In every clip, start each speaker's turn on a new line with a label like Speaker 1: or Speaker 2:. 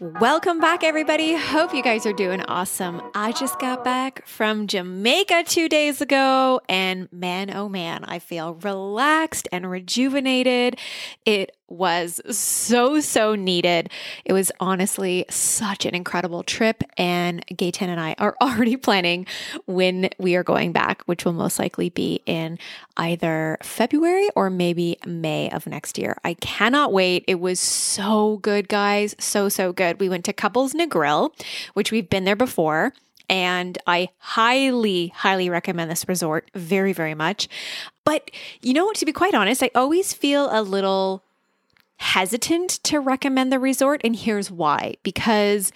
Speaker 1: Welcome back, everybody. Hope you guys are doing awesome. I just got back from Jamaica two days ago, and man, oh man, I feel relaxed and rejuvenated. It was so, so needed. It was honestly such an incredible trip. And Gayton and I are already planning when we are going back, which will most likely be in either February or maybe May of next year. I cannot wait. It was so good, guys. So, so good. We went to Couples Negril, which we've been there before and I highly, highly recommend this resort very, very much. But you know, to be quite honest, I always feel a little hesitant to recommend the resort. And here's why because,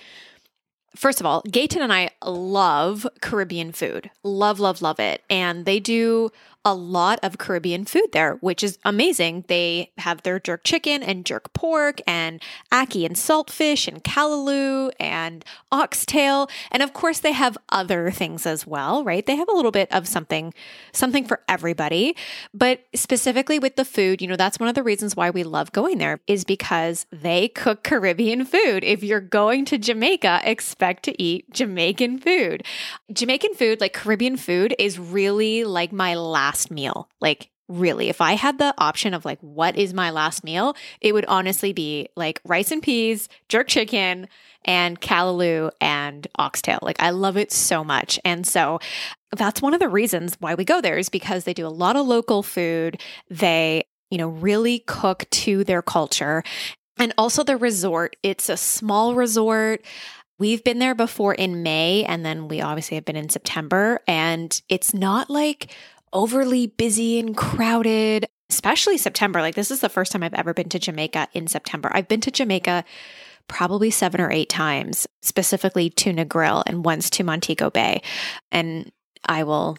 Speaker 1: first of all, Gayton and I love Caribbean food, love, love, love it. And they do a lot of Caribbean food there, which is amazing. They have their jerk chicken and jerk pork and ackee and saltfish and callaloo and oxtail. And of course they have other things as well, right? They have a little bit of something something for everybody. But specifically with the food, you know, that's one of the reasons why we love going there is because they cook Caribbean food. If you're going to Jamaica, expect to eat Jamaican food. Jamaican food, like Caribbean food is really like my last last meal. Like, really, if I had the option of like, what is my last meal, it would honestly be like rice and peas, jerk chicken, and callaloo and oxtail. Like, I love it so much. And so, that's one of the reasons why we go there is because they do a lot of local food. They, you know, really cook to their culture. And also the resort, it's a small resort. We've been there before in May, and then we obviously have been in September. And it's not like overly busy and crowded, especially September. Like, this is the first time I've ever been to Jamaica in September. I've been to Jamaica probably seven or eight times, specifically to Negril and once to Montego Bay. And I will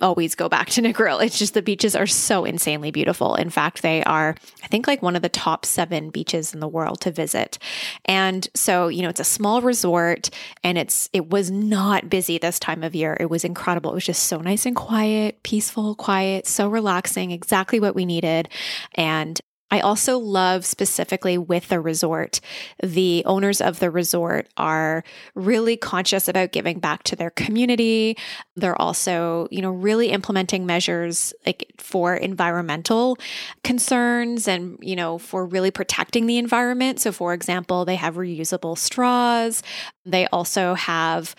Speaker 1: always go back to Negril. It's just the beaches are so insanely beautiful. In fact, they are, I think, like one of the top seven beaches in the world to visit. And so, you know, it's a small resort and it's, it was not busy this time of year. It was incredible. It was just so nice and quiet, peaceful, quiet, so relaxing, exactly what we needed. And I also love specifically with the resort, the owners of the resort are really conscious about giving back to their community. They're also, you know, really implementing measures like for environmental concerns and, you know, for really protecting the environment. So, for example, they have reusable straws. They also have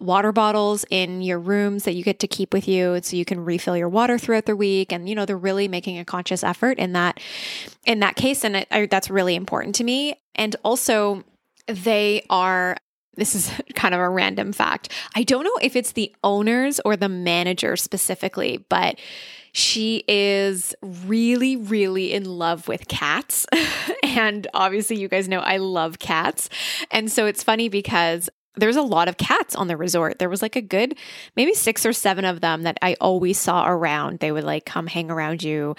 Speaker 1: water bottles in your rooms that you get to keep with you so you can refill your water throughout the week and you know they're really making a conscious effort in that in that case and I, that's really important to me and also they are this is kind of a random fact. I don't know if it's the owners or the manager specifically, but she is really, really in love with cats. and obviously, you guys know I love cats. And so it's funny because there's a lot of cats on the resort. There was like a good maybe six or seven of them that I always saw around. They would like come hang around you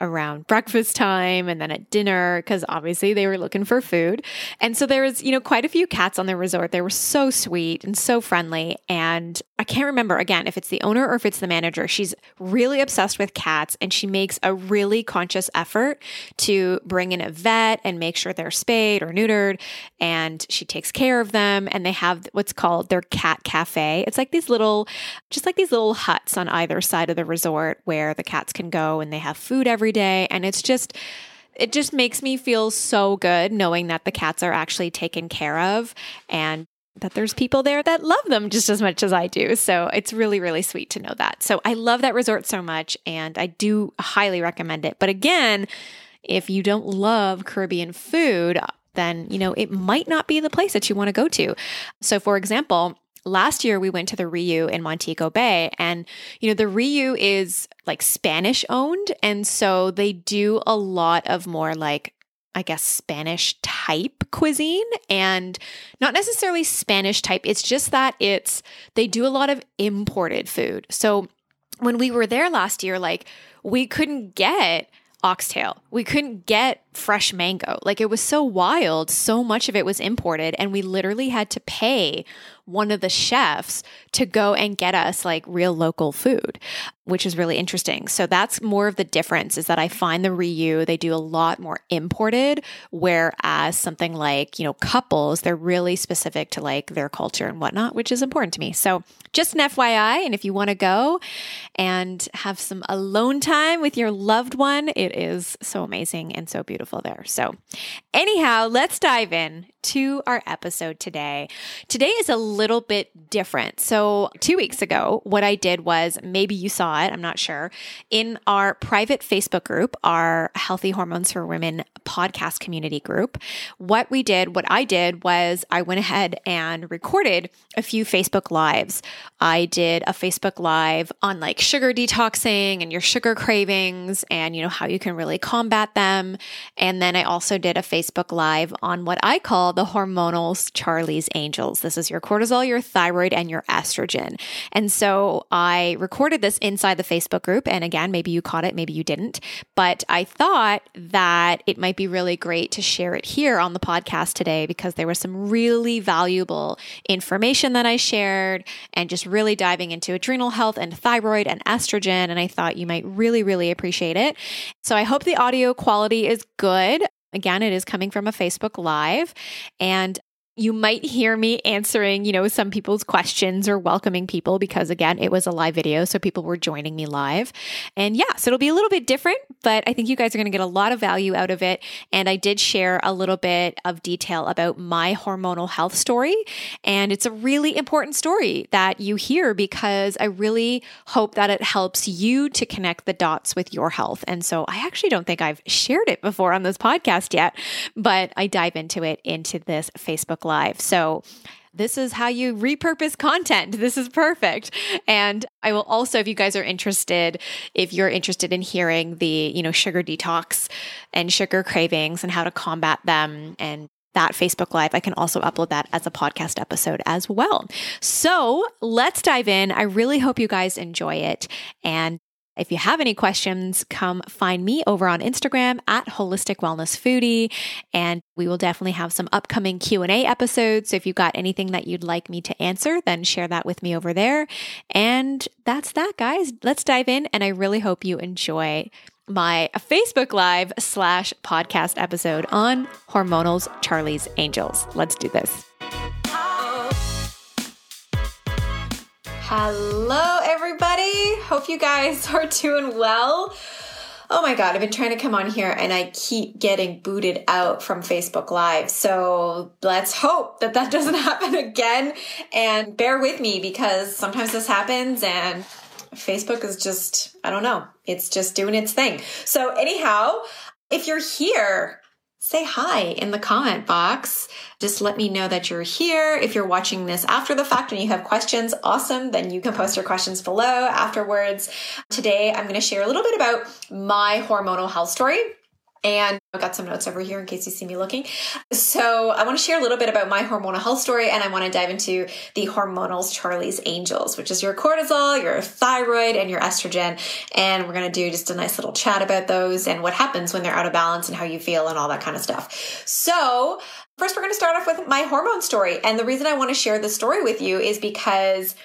Speaker 1: around breakfast time and then at dinner because obviously they were looking for food. And so there was, you know, quite a few cats on the resort. They were so sweet and so friendly. And I can't remember again if it's the owner or if it's the manager. She's really obsessed with cats and she makes a really conscious effort to bring in a vet and make sure they're spayed or neutered. And she takes care of them. And they have what's called their cat cafe. It's like these little, just like these little huts on either side of the resort where the cats can go and they have food every day. And it's just, it just makes me feel so good knowing that the cats are actually taken care of and that there's people there that love them just as much as I do. So it's really, really sweet to know that. So I love that resort so much and I do highly recommend it. But again, if you don't love Caribbean food, then, you know, it might not be the place that you want to go to. So, for example, last year we went to the Riu in Montego Bay and you know the Riu is like Spanish owned and so they do a lot of more like I guess, Spanish type cuisine and not necessarily Spanish type. It's just that it's, they do a lot of imported food. So when we were there last year, like we couldn't get oxtail. We couldn't get fresh mango. Like it was so wild. So much of it was imported. And we literally had to pay one of the chefs to go and get us like real local food, which is really interesting. So that's more of the difference is that I find the Riu, they do a lot more imported, whereas something like, you know, couples, they're really specific to like their culture and whatnot, which is important to me. So just an FYI. And if you want to go and have some alone time with your loved one, it is so amazing and so beautiful there. So, anyhow, let's dive in to our episode today. Today is a little bit different. So, two weeks ago, what I did was maybe you saw it, I'm not sure, in our private Facebook group, our Healthy Hormones for Women podcast community group. What we did, what I did was I went ahead and recorded a few Facebook Lives. I did a Facebook Live on like sugar detoxing and your sugar cravings and, you know, how you can really combat them. And then I also did a Facebook Live on what I call the hormonals Charlie's Angels. This is your cortisol, your thyroid, and your estrogen. And so I recorded this inside the Facebook group. And again, maybe you caught it, maybe you didn't. But I thought that it might be really great to share it here on the podcast today because there was some really valuable information that I shared and just really diving into adrenal health and thyroid and estrogen. And I thought you might really, really appreciate it. So I hope the audio quality is good. Again, it is coming from a Facebook Live. And you might hear me answering, you know, some people's questions or welcoming people because again, it was a live video, so people were joining me live. And yeah, so it'll be a little bit different, but I think you guys are going to get a lot of value out of it. And I did share a little bit of detail about my hormonal health story, and it's a really important story that you hear because I really hope that it helps you to connect the dots with your health. And so I actually don't think I've shared it before on this podcast yet, but I dive into it into this Facebook live. So this is how you repurpose content. This is perfect. And I will also, if you guys are interested, if you're interested in hearing the, you know, sugar detox and sugar cravings and how to combat them and that Facebook Live, I can also upload that as a podcast episode as well. So let's dive in. I really hope you guys enjoy it. And if you have any questions, come find me over on Instagram at Holistic Wellness Foodie, and we will definitely have some upcoming Q&A episodes. So if you've got anything that you'd like me to answer, then share that with me over there. And that's that, guys. Let's dive in, and I really hope you enjoy my Facebook Live slash podcast episode on Hormonals Charlie's Angels. Let's do this. Hello, everybody. Hope you guys are doing well. Oh my God, I've been trying to come on here and I keep getting booted out from Facebook Live. So let's hope that that doesn't happen again. And bear with me because sometimes this happens and Facebook is just, I don't know, it's just doing its thing. So, anyhow, if you're here, say hi in the comment box. Just let me know that you're here. If you're watching this after the fact and you have questions, awesome. Then you can post your questions below afterwards. Today, I'm going to share a little bit about my hormonal health story. And I've got some notes over here in case you see me looking. So I want to share a little bit about my hormonal health story and I want to dive into the hormonals Charlie's Angels, which is your cortisol, your thyroid, and your estrogen. And we're going to do just a nice little chat about those and what happens when they're out of balance and how you feel and all that kind of stuff. So first we're going to start off with my hormone story. And the reason I want to share this story with you is because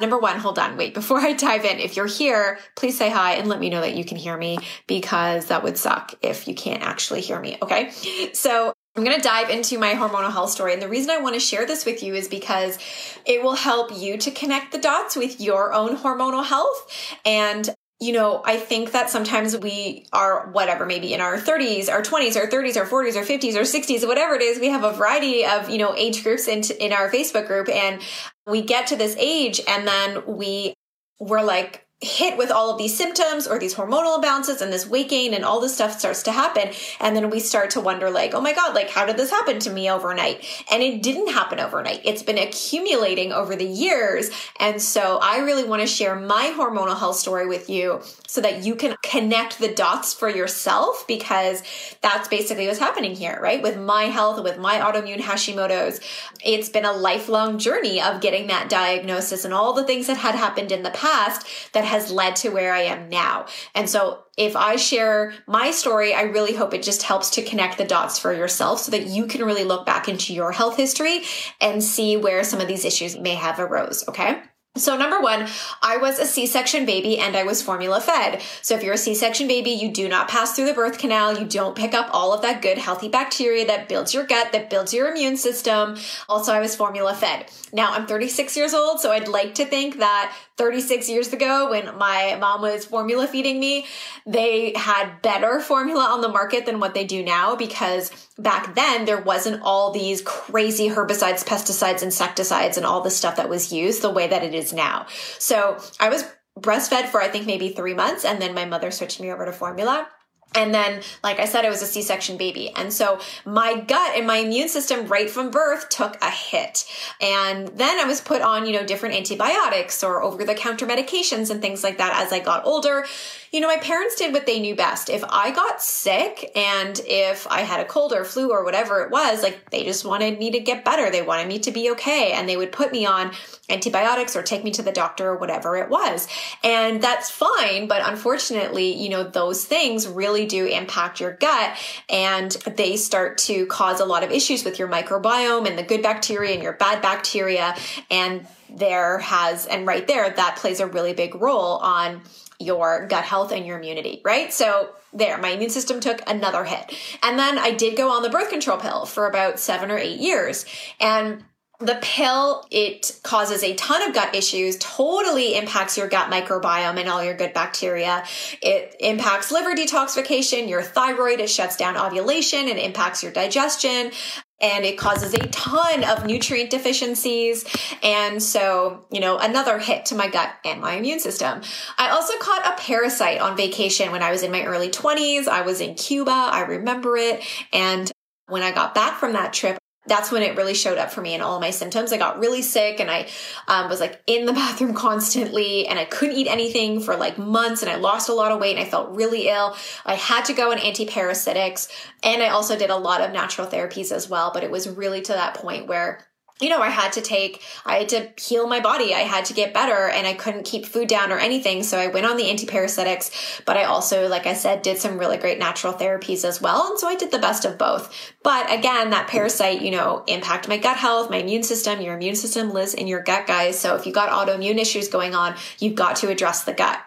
Speaker 1: Number one, hold on, wait, before I dive in, if you're here, please say hi and let me know that you can hear me because that would suck if you can't actually hear me, okay? So I'm going to dive into my hormonal health story. And the reason I want to share this with you is because it will help you to connect the dots with your own hormonal health. And you know, I think that sometimes we are whatever, maybe in our 30s, our 20s, our 30s, our 40s, our 50s, our 60s, whatever it is. We have a variety of, you know, age groups in, in our Facebook group. And we get to this age and then we, we're like, hit with all of these symptoms or these hormonal imbalances and this weight gain and all this stuff starts to happen. And then we start to wonder like oh my god like how did this happen to me overnight? And it didn't happen overnight. It's been accumulating over the years. And so i really want to share my hormonal health story with you so that you can connect the dots for yourself because that's basically what's happening here right? With my health with my autoimmune hashimoto's it's been a lifelong journey of getting that diagnosis and all the things that had happened in the past that has led to where I am now. And so if I share my story, I really hope it just helps to connect the dots for yourself so that you can really look back into your health history and see where some of these issues may have arose. Okay. So number one, I was a C-section baby and I was formula fed. So if you're a C-section baby, you do not pass through the birth canal. You don't pick up all of that good healthy bacteria that builds your gut, that builds your immune system. Also, I was formula fed. Now I'm 36 years old, so I'd like to think that 36 years ago when my mom was formula feeding me, they had better formula on the market than what they do now because back then there wasn't all these crazy herbicides, pesticides, insecticides, and all the stuff that was used the way that it is now. So I was breastfed for I think maybe three months and then my mother switched me over to formula. And then, like I said, it was a C section baby. And so my gut and my immune system right from birth took a hit. And then I was put on, you know, different antibiotics or over the counter medications and things like that as I got older you know, my parents did what they knew best. If I got sick and if I had a cold or flu or whatever it was, like they just wanted me to get better. They wanted me to be okay. And they would put me on antibiotics or take me to the doctor or whatever it was. And that's fine. But unfortunately, you know, those things really do impact your gut and they start to cause a lot of issues with your microbiome and the good bacteria and your bad bacteria. And there has, and right there, that plays a really big role on your gut health and your immunity, right? So there, my immune system took another hit. And then I did go on the birth control pill for about seven or eight years. And the pill, it causes a ton of gut issues, totally impacts your gut microbiome and all your good bacteria. It impacts liver detoxification, your thyroid, it shuts down ovulation, it impacts your digestion and it causes a ton of nutrient deficiencies. And so, you know, another hit to my gut and my immune system. I also caught a parasite on vacation when I was in my early 20s. I was in Cuba. I remember it. And when I got back from that trip, that's when it really showed up for me in all my symptoms. I got really sick and I um, was like in the bathroom constantly and I couldn't eat anything for like months and I lost a lot of weight and I felt really ill. I had to go on antiparasitics and I also did a lot of natural therapies as well, but it was really to that point where you know, I had to take, I had to heal my body. I had to get better and I couldn't keep food down or anything. So I went on the antiparasitics, but I also, like I said, did some really great natural therapies as well. And so I did the best of both. But again, that parasite, you know, impact my gut health, my immune system. Your immune system lives in your gut, guys. So if you got autoimmune issues going on, you've got to address the gut.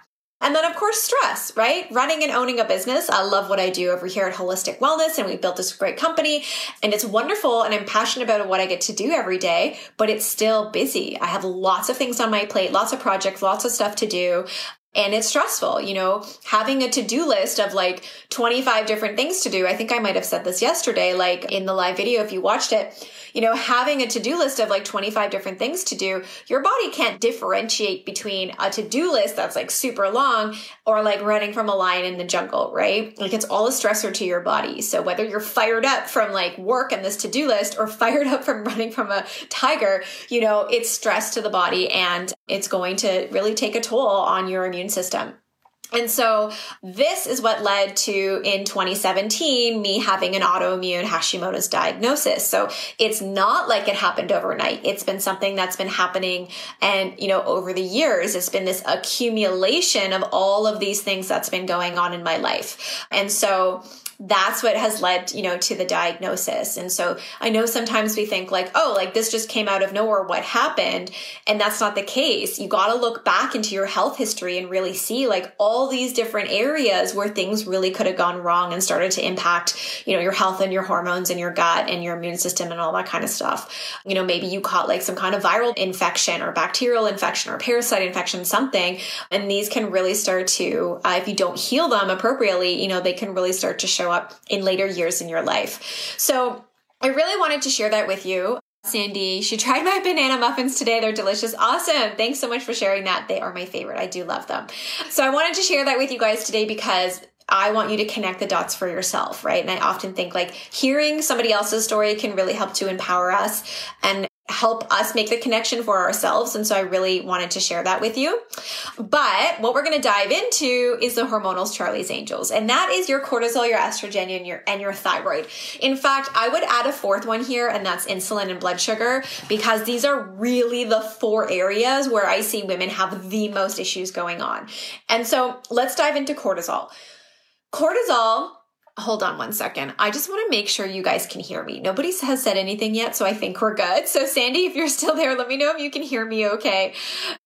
Speaker 1: And then, of course, stress, right? Running and owning a business. I love what I do over here at Holistic Wellness, and we built this great company, and it's wonderful, and I'm passionate about what I get to do every day, but it's still busy. I have lots of things on my plate, lots of projects, lots of stuff to do and it's stressful you know? Having a to-do list of like 25 different things to do i think i might have said this yesterday like in the live video if you watched it you know having a to-do list of like 25 different things to do your body can't differentiate between a to-do list that's like super long or like running from a lion in the jungle right? Like it's all a stressor to your body. So whether you're fired up from like work and this to-do list or fired up from running from a tiger you know it's stress to the body and it's going to really take a toll on your immune system. And so this is what led to in 2017 me having an autoimmune Hashimoto's diagnosis. So it's not like it happened overnight. It's been something that's been happening and you know over the years it's been this accumulation of all of these things that's been going on in my life. And so that's what has led you know to the diagnosis. And so i know sometimes we think like oh like this just came out of nowhere what happened? And that's not the case. You got to look back into your health history and really see like all these different areas where things really could have gone wrong and started to impact you know your health and your hormones and your gut and your immune system and all that kind of stuff. You know maybe you caught like some kind of viral infection or bacterial infection or parasite infection something. And these can really start to uh, if you don't heal them appropriately you know they can really start to show up in later years in your life. So I really wanted to share that with you. Sandy. She tried my banana muffins today. They're delicious. Awesome. Thanks so much for sharing that. They are my favorite. I do love them. So I wanted to share that with you guys today because I want you to connect the dots for yourself, right? And I often think like hearing somebody else's story can really help to empower us and help us make the connection for ourselves. And so I really wanted to share that with you. But what we're going to dive into is the hormonals Charlie's Angels. And that is your cortisol, your estrogen, and your, and your thyroid. In fact, I would add a fourth one here, and that's insulin and blood sugar, because these are really the four areas where I see women have the most issues going on. And so let's dive into cortisol. Cortisol Hold on one second. I just want to make sure you guys can hear me. Nobody has said anything yet, so I think we're good. So, Sandy, if you're still there, let me know if you can hear me okay.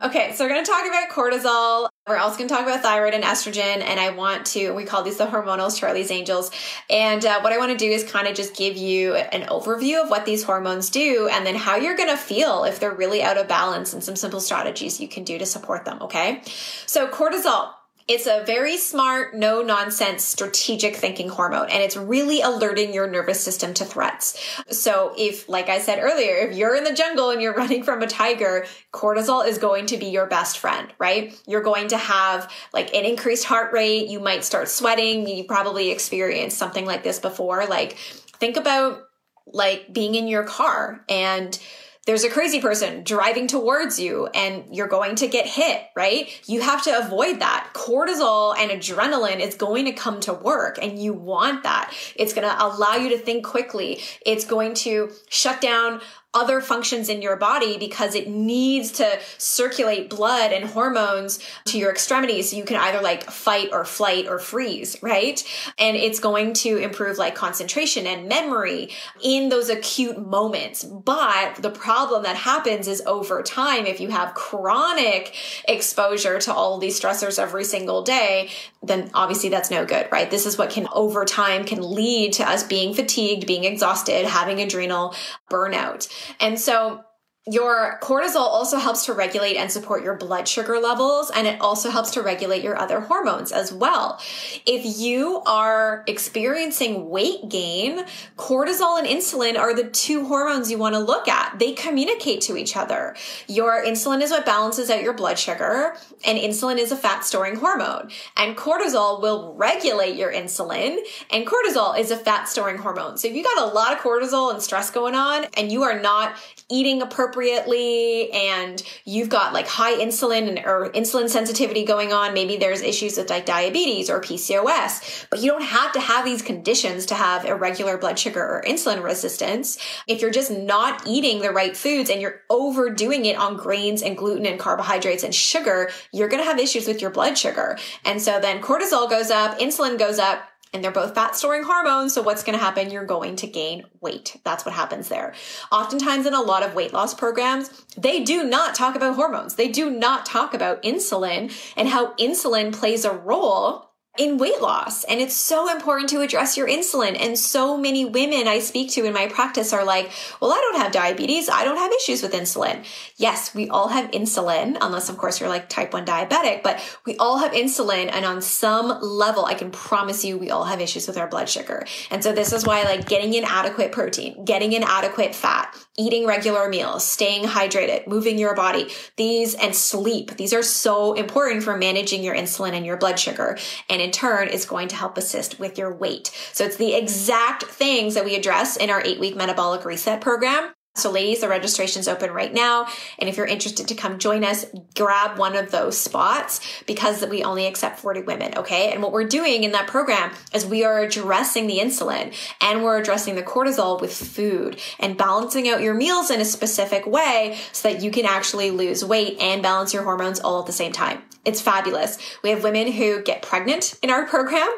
Speaker 1: Okay, so we're going to talk about cortisol. We're also going to talk about thyroid and estrogen. And I want to, we call these the hormonals, Charlie's Angels. And uh, what I want to do is kind of just give you an overview of what these hormones do and then how you're going to feel if they're really out of balance and some simple strategies you can do to support them. Okay. So, cortisol it's a very smart, no nonsense, strategic thinking hormone, and it's really alerting your nervous system to threats. So, if, like I said earlier, if you're in the jungle and you're running from a tiger, cortisol is going to be your best friend, right? You're going to have like an increased heart rate. You might start sweating. You probably experienced something like this before. Like, think about like being in your car and there's a crazy person driving towards you and you're going to get hit, right? You have to avoid that. Cortisol and adrenaline is going to come to work and you want that. It's going to allow you to think quickly. It's going to shut down other functions in your body because it needs to circulate blood and hormones to your extremities. So you can either like fight or flight or freeze, right? And it's going to improve like concentration and memory in those acute moments. But the problem that happens is over time, if you have chronic exposure to all these stressors every single day, then obviously that's no good, right? This is what can over time can lead to us being fatigued, being exhausted, having adrenal burnout. And so your cortisol also helps to regulate and support your blood sugar levels, and it also helps to regulate your other hormones as well. If you are experiencing weight gain, cortisol and insulin are the two hormones you want to look at. They communicate to each other. Your insulin is what balances out your blood sugar, and insulin is a fat storing hormone. And cortisol will regulate your insulin, and cortisol is a fat storing hormone. So if you got a lot of cortisol and stress going on, and you are not eating appropriately and you've got like high insulin and, or insulin sensitivity going on, maybe there's issues with like diabetes or PCOS, but you don't have to have these conditions to have irregular blood sugar or insulin resistance. If you're just not eating the right foods and you're overdoing it on grains and gluten and carbohydrates and sugar, you're going to have issues with your blood sugar. And so then cortisol goes up, insulin goes up, and they're both fat storing hormones. So what's going to happen? You're going to gain weight. That's what happens there. Oftentimes in a lot of weight loss programs, they do not talk about hormones. They do not talk about insulin and how insulin plays a role in weight loss. And it's so important to address your insulin. And so many women I speak to in my practice are like, well, I don't have diabetes. I don't have issues with insulin. Yes, we all have insulin, unless of course you're like type 1 diabetic, but we all have insulin. And on some level, I can promise you we all have issues with our blood sugar. And so this is why like getting in adequate protein, getting in adequate fat, eating regular meals, staying hydrated, moving your body, these and sleep, these are so important for managing your insulin and your blood sugar. And in turn is going to help assist with your weight. So it's the exact things that we address in our eight week metabolic reset program. So, ladies, the registration's open right now. And if you're interested to come join us, grab one of those spots because we only accept 40 women. Okay. And what we're doing in that program is we are addressing the insulin and we're addressing the cortisol with food and balancing out your meals in a specific way so that you can actually lose weight and balance your hormones all at the same time. It's fabulous. We have women who get pregnant in our program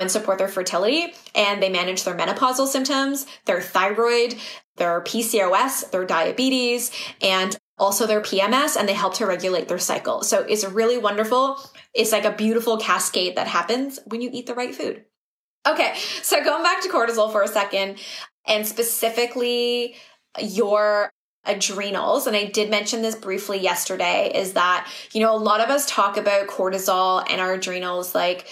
Speaker 1: and support their fertility and they manage their menopausal symptoms, their thyroid, their PCOS, their diabetes, and also their PMS, and they help to regulate their cycle. So it's really wonderful. It's like a beautiful cascade that happens when you eat the right food. Okay, so going back to cortisol for a second, and specifically your adrenals, and I did mention this briefly yesterday, is that, you know, a lot of us talk about cortisol and our adrenals like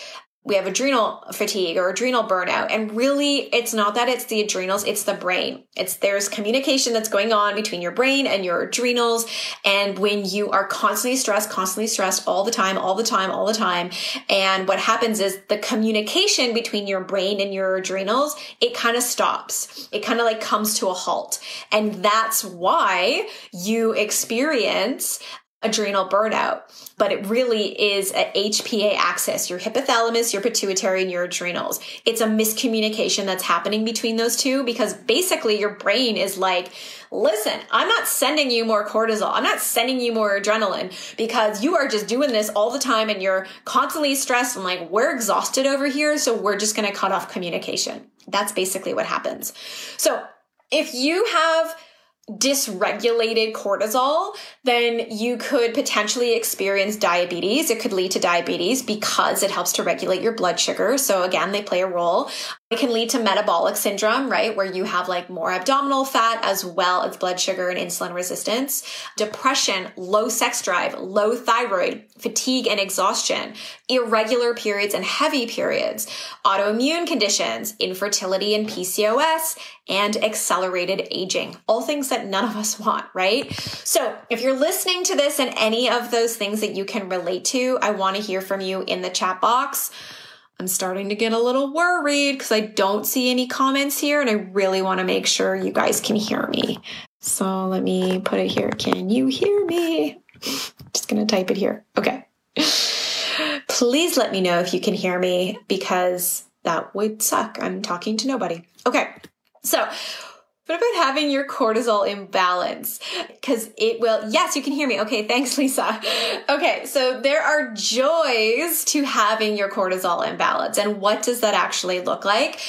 Speaker 1: we have adrenal fatigue or adrenal burnout. And really, it's not that it's the adrenals, it's the brain. It's there's communication that's going on between your brain and your adrenals. And when you are constantly stressed, constantly stressed all the time, all the time, all the time, and what happens is the communication between your brain and your adrenals, it kind of stops. It kind of like comes to a halt. And that's why you experience adrenal burnout, but it really is a HPA axis, your hypothalamus, your pituitary, and your adrenals. It's a miscommunication that's happening between those two because basically your brain is like, listen, I'm not sending you more cortisol. I'm not sending you more adrenaline because you are just doing this all the time and you're constantly stressed and like, we're exhausted over here. So we're just going to cut off communication. That's basically what happens. So if you have dysregulated cortisol, then you could potentially experience diabetes. It could lead to diabetes because it helps to regulate your blood sugar. So again, they play a role. It can lead to metabolic syndrome, right? Where you have like more abdominal fat as well as blood sugar and insulin resistance, depression, low sex drive, low thyroid, fatigue and exhaustion, irregular periods and heavy periods, autoimmune conditions, infertility and PCOS, and accelerated aging. All things that none of us want, right? So if you're listening to this and any of those things that you can relate to, I want to hear from you in the chat box. I'm starting to get a little worried because I don't see any comments here and I really want to make sure you guys can hear me. So let me put it here. Can you hear me? Just going to type it here. Okay. Please let me know if you can hear me because that would suck. I'm talking to nobody. Okay. So what about having your cortisol imbalance? Because it will, yes, you can hear me. Okay, thanks, Lisa. Okay, so there are joys to having your cortisol imbalance. And what does that actually look like?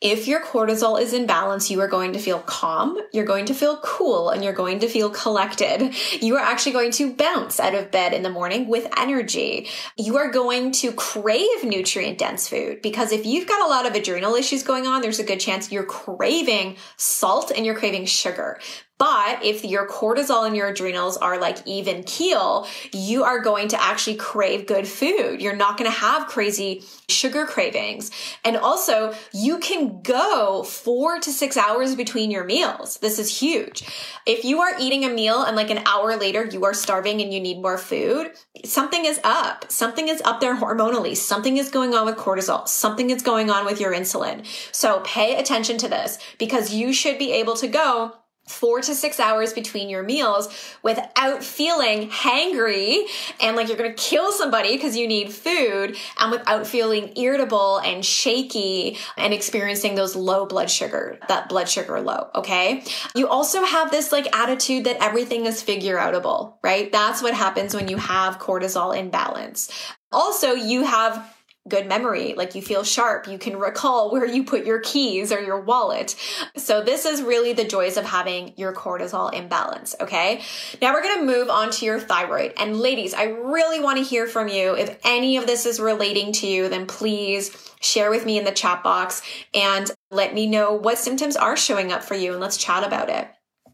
Speaker 1: If your cortisol is in balance, you are going to feel calm, you're going to feel cool, and you're going to feel collected. You are actually going to bounce out of bed in the morning with energy. You are going to crave nutrient dense food because if you've got a lot of adrenal issues going on, there's a good chance you're craving salt and you're craving sugar. But if your cortisol and your adrenals are like even keel, you are going to actually crave good food. You're not going to have crazy sugar cravings. And also, you can go four to six hours between your meals. This is huge. If you are eating a meal and like an hour later you are starving and you need more food, something is up. Something is up there hormonally. Something is going on with cortisol. Something is going on with your insulin. So pay attention to this because you should be able to go four to six hours between your meals without feeling hangry and like you're gonna kill somebody because you need food and without feeling irritable and shaky and experiencing those low blood sugar, that blood sugar low, okay? You also have this like attitude that everything is figure outable, right? That's what happens when you have cortisol imbalance. Also, you have good memory. Like you feel sharp. You can recall where you put your keys or your wallet. So this is really the joys of having your cortisol imbalance. Okay. Now we're going to move on to your thyroid. And ladies, I really want to hear from you. If any of this is relating to you, then please share with me in the chat box and let me know what symptoms are showing up for you and let's chat about it.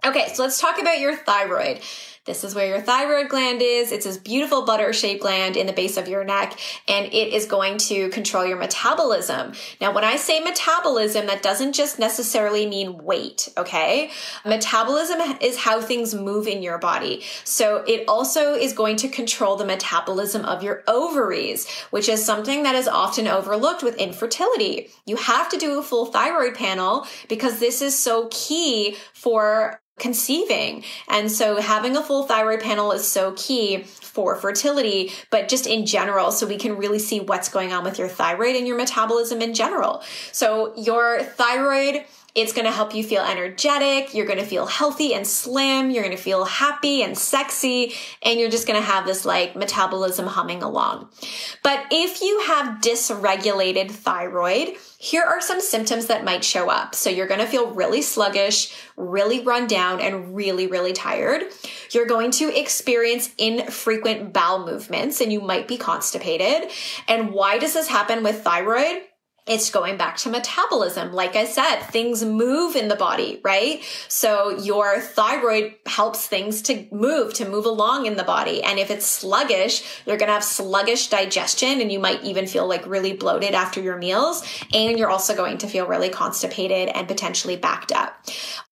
Speaker 1: Okay. So let's talk about your thyroid. This is where your thyroid gland is. It's this beautiful butter shaped gland in the base of your neck, and it is going to control your metabolism. Now, when I say metabolism, that doesn't just necessarily mean weight, okay? Metabolism is how things move in your body. So it also is going to control the metabolism of your ovaries, which is something that is often overlooked with infertility. You have to do a full thyroid panel because this is so key for conceiving. And so having a full thyroid panel is so key for fertility, but just in general, so we can really see what's going on with your thyroid and your metabolism in general. So your thyroid it's going to help you feel energetic. You're going to feel healthy and slim. You're going to feel happy and sexy. And you're just going to have this like metabolism humming along. But if you have dysregulated thyroid, here are some symptoms that might show up. So you're going to feel really sluggish, really run down, and really, really tired. You're going to experience infrequent bowel movements and you might be constipated. And why does this happen with thyroid? It's going back to metabolism. Like I said, things move in the body, right? So your thyroid helps things to move, to move along in the body. And if it's sluggish, you're going to have sluggish digestion and you might even feel like really bloated after your meals. And you're also going to feel really constipated and potentially backed up.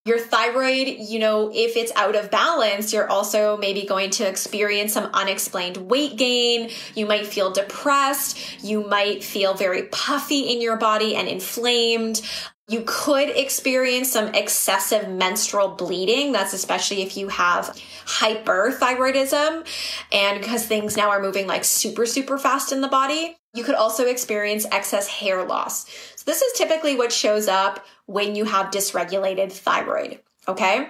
Speaker 1: Your thyroid, you know, if it's out of balance, you're also maybe going to experience some unexplained weight gain. You might feel depressed. You might feel very puffy in your body and inflamed. You could experience some excessive menstrual bleeding. That's especially if you have hyperthyroidism and because things now are moving like super, super fast in the body. You could also experience excess hair loss. So this is typically what shows up when you have dysregulated thyroid. Okay.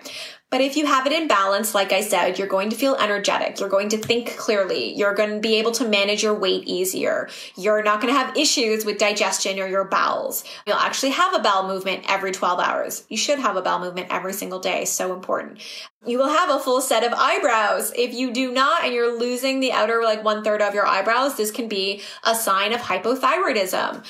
Speaker 1: But if you have it in balance, like I said, you're going to feel energetic. You're going to think clearly. You're going to be able to manage your weight easier. You're not going to have issues with digestion or your bowels. You'll actually have a bowel movement every 12 hours. You should have a bowel movement every single day. So important. You will have a full set of eyebrows. If you do not and you're losing the outer like one third of your eyebrows, this can be a sign of hypothyroidism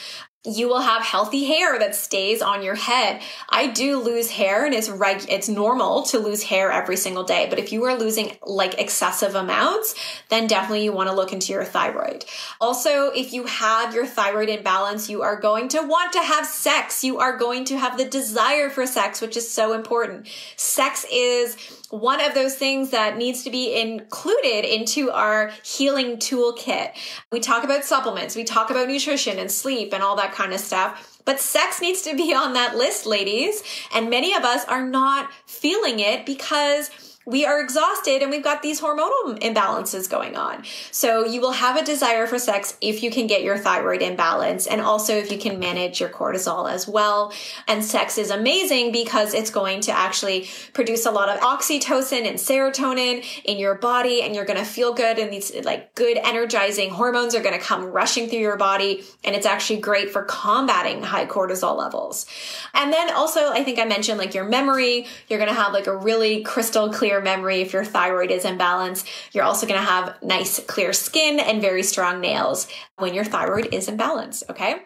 Speaker 1: you will have healthy hair that stays on your head. I do lose hair and it's reg- it's normal to lose hair every single day. But if you are losing like excessive amounts, then definitely you want to look into your thyroid. Also, if you have your thyroid imbalance, you are going to want to have sex. You are going to have the desire for sex, which is so important. Sex is one of those things that needs to be included into our healing toolkit. We talk about supplements, we talk about nutrition and sleep and all that kind of stuff. But sex needs to be on that list, ladies. And many of us are not feeling it because we are exhausted and we've got these hormonal imbalances going on. So you will have a desire for sex if you can get your thyroid in balance and also if you can manage your cortisol as well. And sex is amazing because it's going to actually produce a lot of oxytocin and serotonin in your body and you're going to feel good and these like good energizing hormones are going to come rushing through your body and it's actually great for combating high cortisol levels. And then also I think I mentioned like your memory, you're going to have like a really crystal clear your memory if your thyroid is imbalanced. You're also going to have nice, clear skin and very strong nails when your thyroid is in balance. Okay.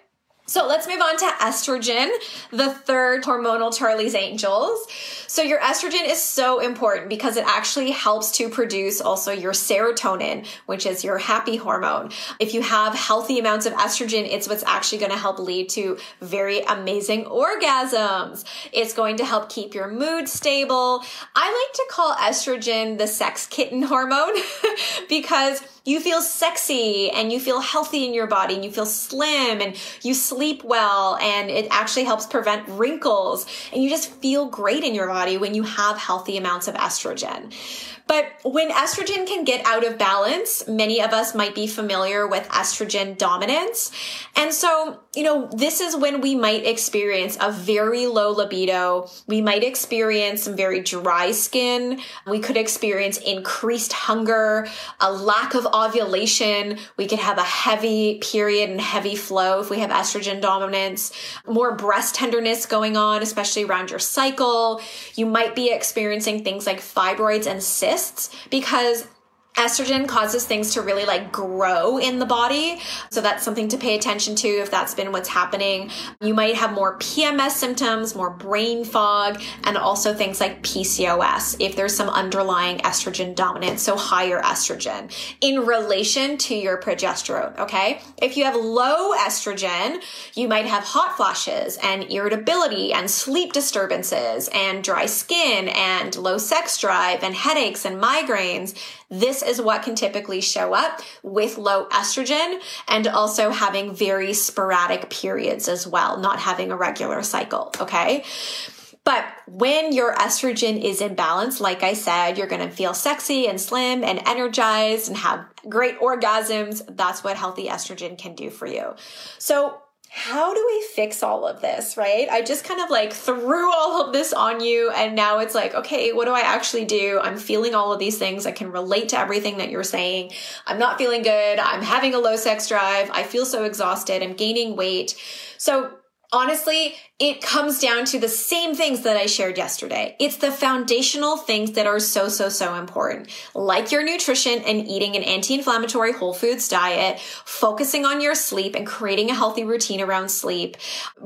Speaker 1: So let's move on to estrogen, the third hormonal Charlie's Angels. So your estrogen is so important because it actually helps to produce also your serotonin, which is your happy hormone. If you have healthy amounts of estrogen, it's what's actually going to help lead to very amazing orgasms. It's going to help keep your mood stable. I like to call estrogen the sex kitten hormone because you feel sexy and you feel healthy in your body and you feel slim and you sleep well and it actually helps prevent wrinkles and you just feel great in your body when you have healthy amounts of estrogen. But when estrogen can get out of balance, many of us might be familiar with estrogen dominance. And so, you know, this is when we might experience a very low libido. We might experience some very dry skin. We could experience increased hunger, a lack of ovulation. We could have a heavy period and heavy flow if we have estrogen dominance, more breast tenderness going on, especially around your cycle. You might be experiencing things like fibroids and cysts because estrogen causes things to really like grow in the body. So that's something to pay attention to if that's been what's happening. You might have more PMS symptoms, more brain fog, and also things like PCOS if there's some underlying estrogen dominance, so higher estrogen in relation to your progesterone. Okay. If you have low estrogen, you might have hot flashes and irritability and sleep disturbances and dry skin and low sex drive and headaches and migraines. This is what can typically show up with low estrogen and also having very sporadic periods as well, not having a regular cycle. Okay. But when your estrogen is in balance, like I said, you're going to feel sexy and slim and energized and have great orgasms. That's what healthy estrogen can do for you. So how do we fix all of this, right? I just kind of like threw all of this on you, and now it's like, okay, what do I actually do? I'm feeling all of these things. I can relate to everything that you're saying. I'm not feeling good. I'm having a low sex drive. I feel so exhausted. I'm gaining weight. So, honestly, it comes down to the same things that I shared yesterday. It's the foundational things that are so, so, so important, like your nutrition and eating an anti inflammatory whole foods diet, focusing on your sleep and creating a healthy routine around sleep,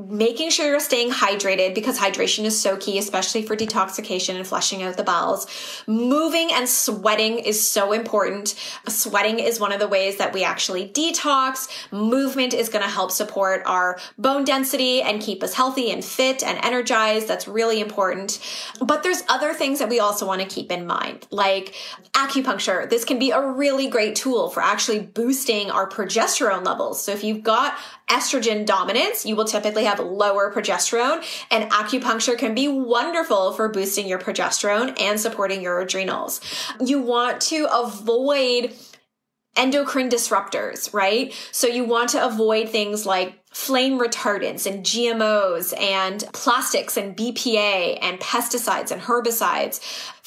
Speaker 1: making sure you're staying hydrated because hydration is so key, especially for detoxification and flushing out the bowels. Moving and sweating is so important. Sweating is one of the ways that we actually detox. Movement is going to help support our bone density and keep us healthy and fit and energized. That's really important. But there's other things that we also want to keep in mind, like acupuncture. This can be a really great tool for actually boosting our progesterone levels. So if you've got estrogen dominance, you will typically have lower progesterone, and acupuncture can be wonderful for boosting your progesterone and supporting your adrenals. You want to avoid endocrine disruptors, right? So you want to avoid things like flame retardants and GMOs and plastics and BPA and pesticides and herbicides,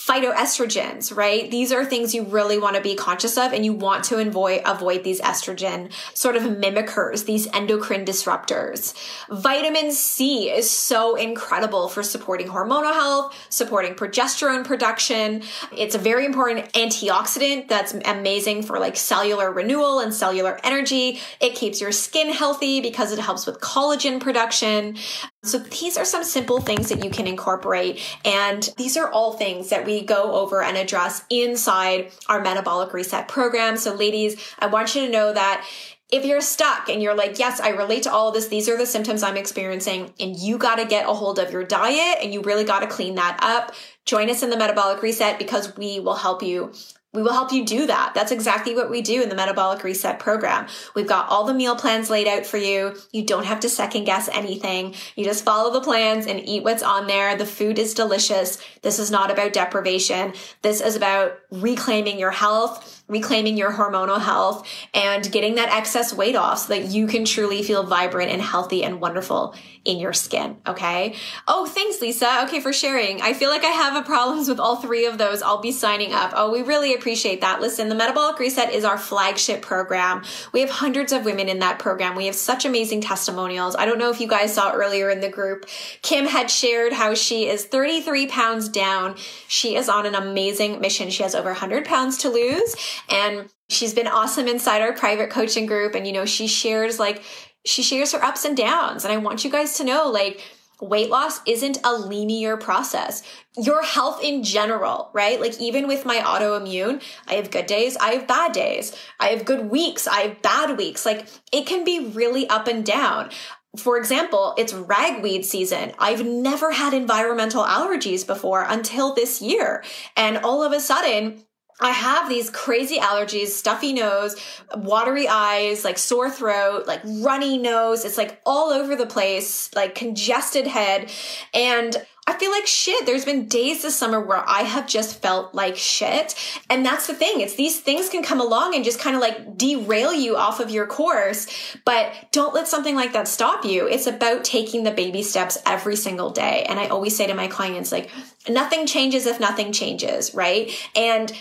Speaker 1: phytoestrogens, right? These are things you really want to be conscious of and you want to avoid, avoid these estrogen sort of mimickers, these endocrine disruptors. Vitamin C is so incredible for supporting hormonal health, supporting progesterone production. It's a very important antioxidant that's amazing for like cellular renewal and cellular energy. It keeps your skin healthy because it helps with collagen production. So these are some simple things that you can incorporate. And these are all things that we go over and address inside our metabolic reset program. So ladies, I want you to know that if you're stuck and you're like, yes, I relate to all of this, these are the symptoms I'm experiencing, and you got to get a hold of your diet and you really got to clean that up, join us in the metabolic reset because we will help you we will help you do that. That's exactly what we do in the Metabolic Reset program. We've got all the meal plans laid out for you. You don't have to second guess anything. You just follow the plans and eat what's on there. The food is delicious. This is not about deprivation. This is about reclaiming your health, reclaiming your hormonal health, and getting that excess weight off so that you can truly feel vibrant and healthy and wonderful in your skin. Okay. Oh, thanks, Lisa. Okay, for sharing. I feel like I have a problems with all three of those. I'll be signing up. Oh, we really appreciate that. Listen, the Metabolic Reset is our flagship program. We have hundreds of women in that program. We have such amazing testimonials. I don't know if you guys saw earlier in the group. Kim had shared how she is 33 pounds down. She is on an amazing mission. She has over 100 pounds to lose and she's been awesome inside our private coaching group. And, you know, she shares like she shares her ups and downs. And I want you guys to know, like, weight loss isn't a linear process. Your health in general, right? Like even with my autoimmune, I have good days, I have bad days. I have good weeks, I have bad weeks. Like it can be really up and down. For example, it's ragweed season. I've never had environmental allergies before until this year. And all of a sudden, I have these crazy allergies, stuffy nose, watery eyes, like sore throat, like runny nose. It's like all over the place, like congested head. And I feel like shit. There's been days this summer where I have just felt like shit. And that's the thing. It's these things can come along and just kind of like derail you off of your course. But don't let something like that stop you. It's about taking the baby steps every single day. And I always say to my clients, like, nothing changes if nothing changes, right? And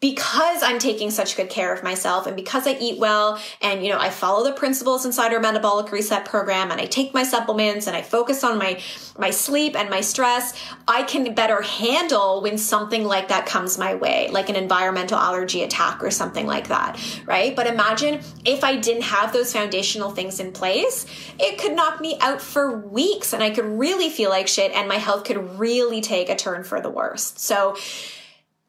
Speaker 1: because I'm taking such good care of myself and because I eat well and you know I follow the principles inside our metabolic reset program and I take my supplements and I focus on my my sleep and my stress, I can better handle when something like that comes my way, like an environmental allergy attack or something like that, right? But imagine if I didn't have those foundational things in place, it could knock me out for weeks and I could really feel like shit and my health could really take a turn for the worst. So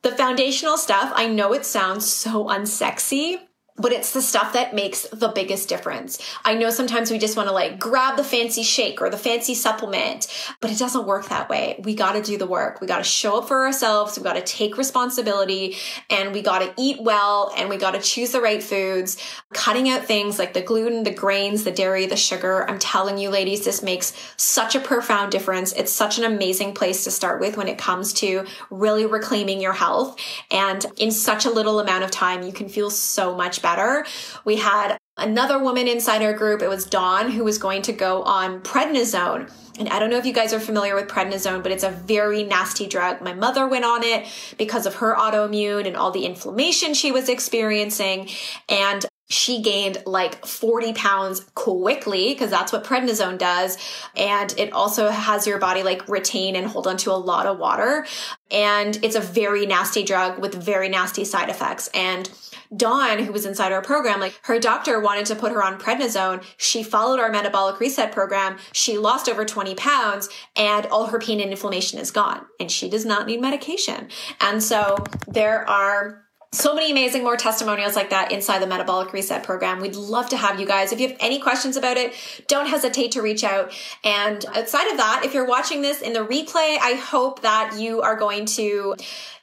Speaker 1: the foundational stuff, I know it sounds so unsexy, but it's the stuff that makes the biggest difference. I know sometimes we just want to like grab the fancy shake or the fancy supplement, but it doesn't work that way. We got to do the work. We got to show up for ourselves. We got to take responsibility and we got to eat well and we got to choose the right foods, cutting out things like the gluten, the grains, the dairy, the sugar. I'm telling you, ladies, this makes such a profound difference. It's such an amazing place to start with when it comes to really reclaiming your health. And in such a little amount of time, you can feel so much better better. We had another woman inside our group. It was Dawn who was going to go on prednisone. And I don't know if you guys are familiar with prednisone, but it's a very nasty drug. My mother went on it because of her autoimmune and all the inflammation she was experiencing. And she gained like 40 pounds quickly because that's what prednisone does. And it also has your body like retain and hold onto a lot of water. And it's a very nasty drug with very nasty side effects. And Dawn, who was inside our program, like her doctor wanted to put her on prednisone. She followed our metabolic reset program. She lost over 20 pounds and all her pain and inflammation is gone. And she does not need medication. And so there are so many amazing more testimonials like that inside the metabolic reset program. We'd love to have you guys. If you have any questions about it don't hesitate to reach out. And outside of that if you're watching this in the replay i hope that you are going to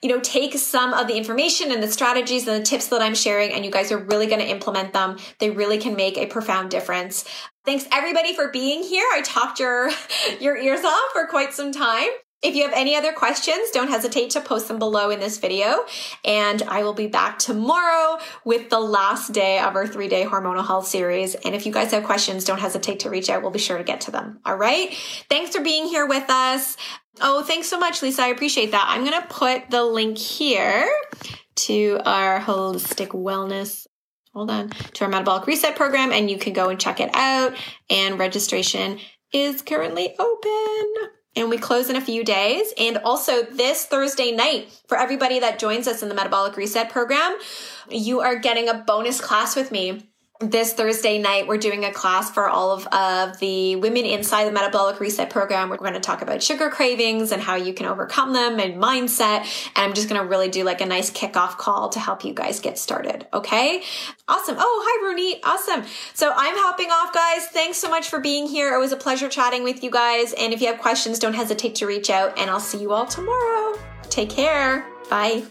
Speaker 1: you know take some of the information and the strategies and the tips that i'm sharing and you guys are really going to implement them. They really can make a profound difference. Thanks everybody for being here. I talked your your ears off for quite some time if you have any other questions, don't hesitate to post them below in this video. And I will be back tomorrow with the last day of our three day hormonal health series. And if you guys have questions, don't hesitate to reach out. We'll be sure to get to them. All right. Thanks for being here with us. Oh, thanks so much, Lisa. I appreciate that. I'm going to put the link here to our holistic wellness hold on to our metabolic reset program and you can go and check it out and registration is currently open and we close in a few days. And also this Thursday night, for everybody that joins us in the Metabolic Reset program, you are getting a bonus class with me this Thursday night, we're doing a class for all of, of the women inside the Metabolic Reset program. We're going to talk about sugar cravings and how you can overcome them and mindset. And I'm just going to really do like a nice kickoff call to help you guys get started. Okay. Awesome. Oh, hi, Rooney. Awesome. So I'm hopping off, guys. Thanks so much for being here. It was a pleasure chatting with you guys. And if you have questions, don't hesitate to reach out and I'll see you all tomorrow. Take care. Bye.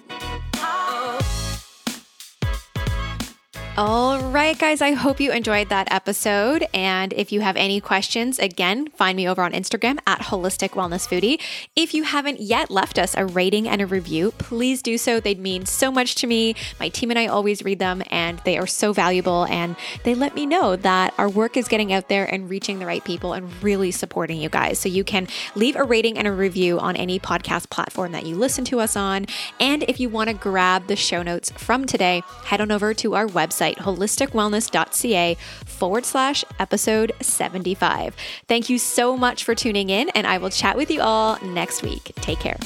Speaker 1: All right, guys, I hope you enjoyed that episode. And if you have any questions, again, find me over on Instagram at Holistic Wellness Foodie. If you haven't yet left us a rating and a review, please do so. They'd mean so much to me. My team and I always read them, and they are so valuable. And they let me know that our work is getting out there and reaching the right people and really supporting you guys. So you can leave a rating and a review on any podcast platform that you listen to us on. And if you want to grab the show notes from today, head on over to our website website, holisticwellness.ca forward slash episode 75. Thank you so much for tuning in, and I will chat with you all next week. Take care.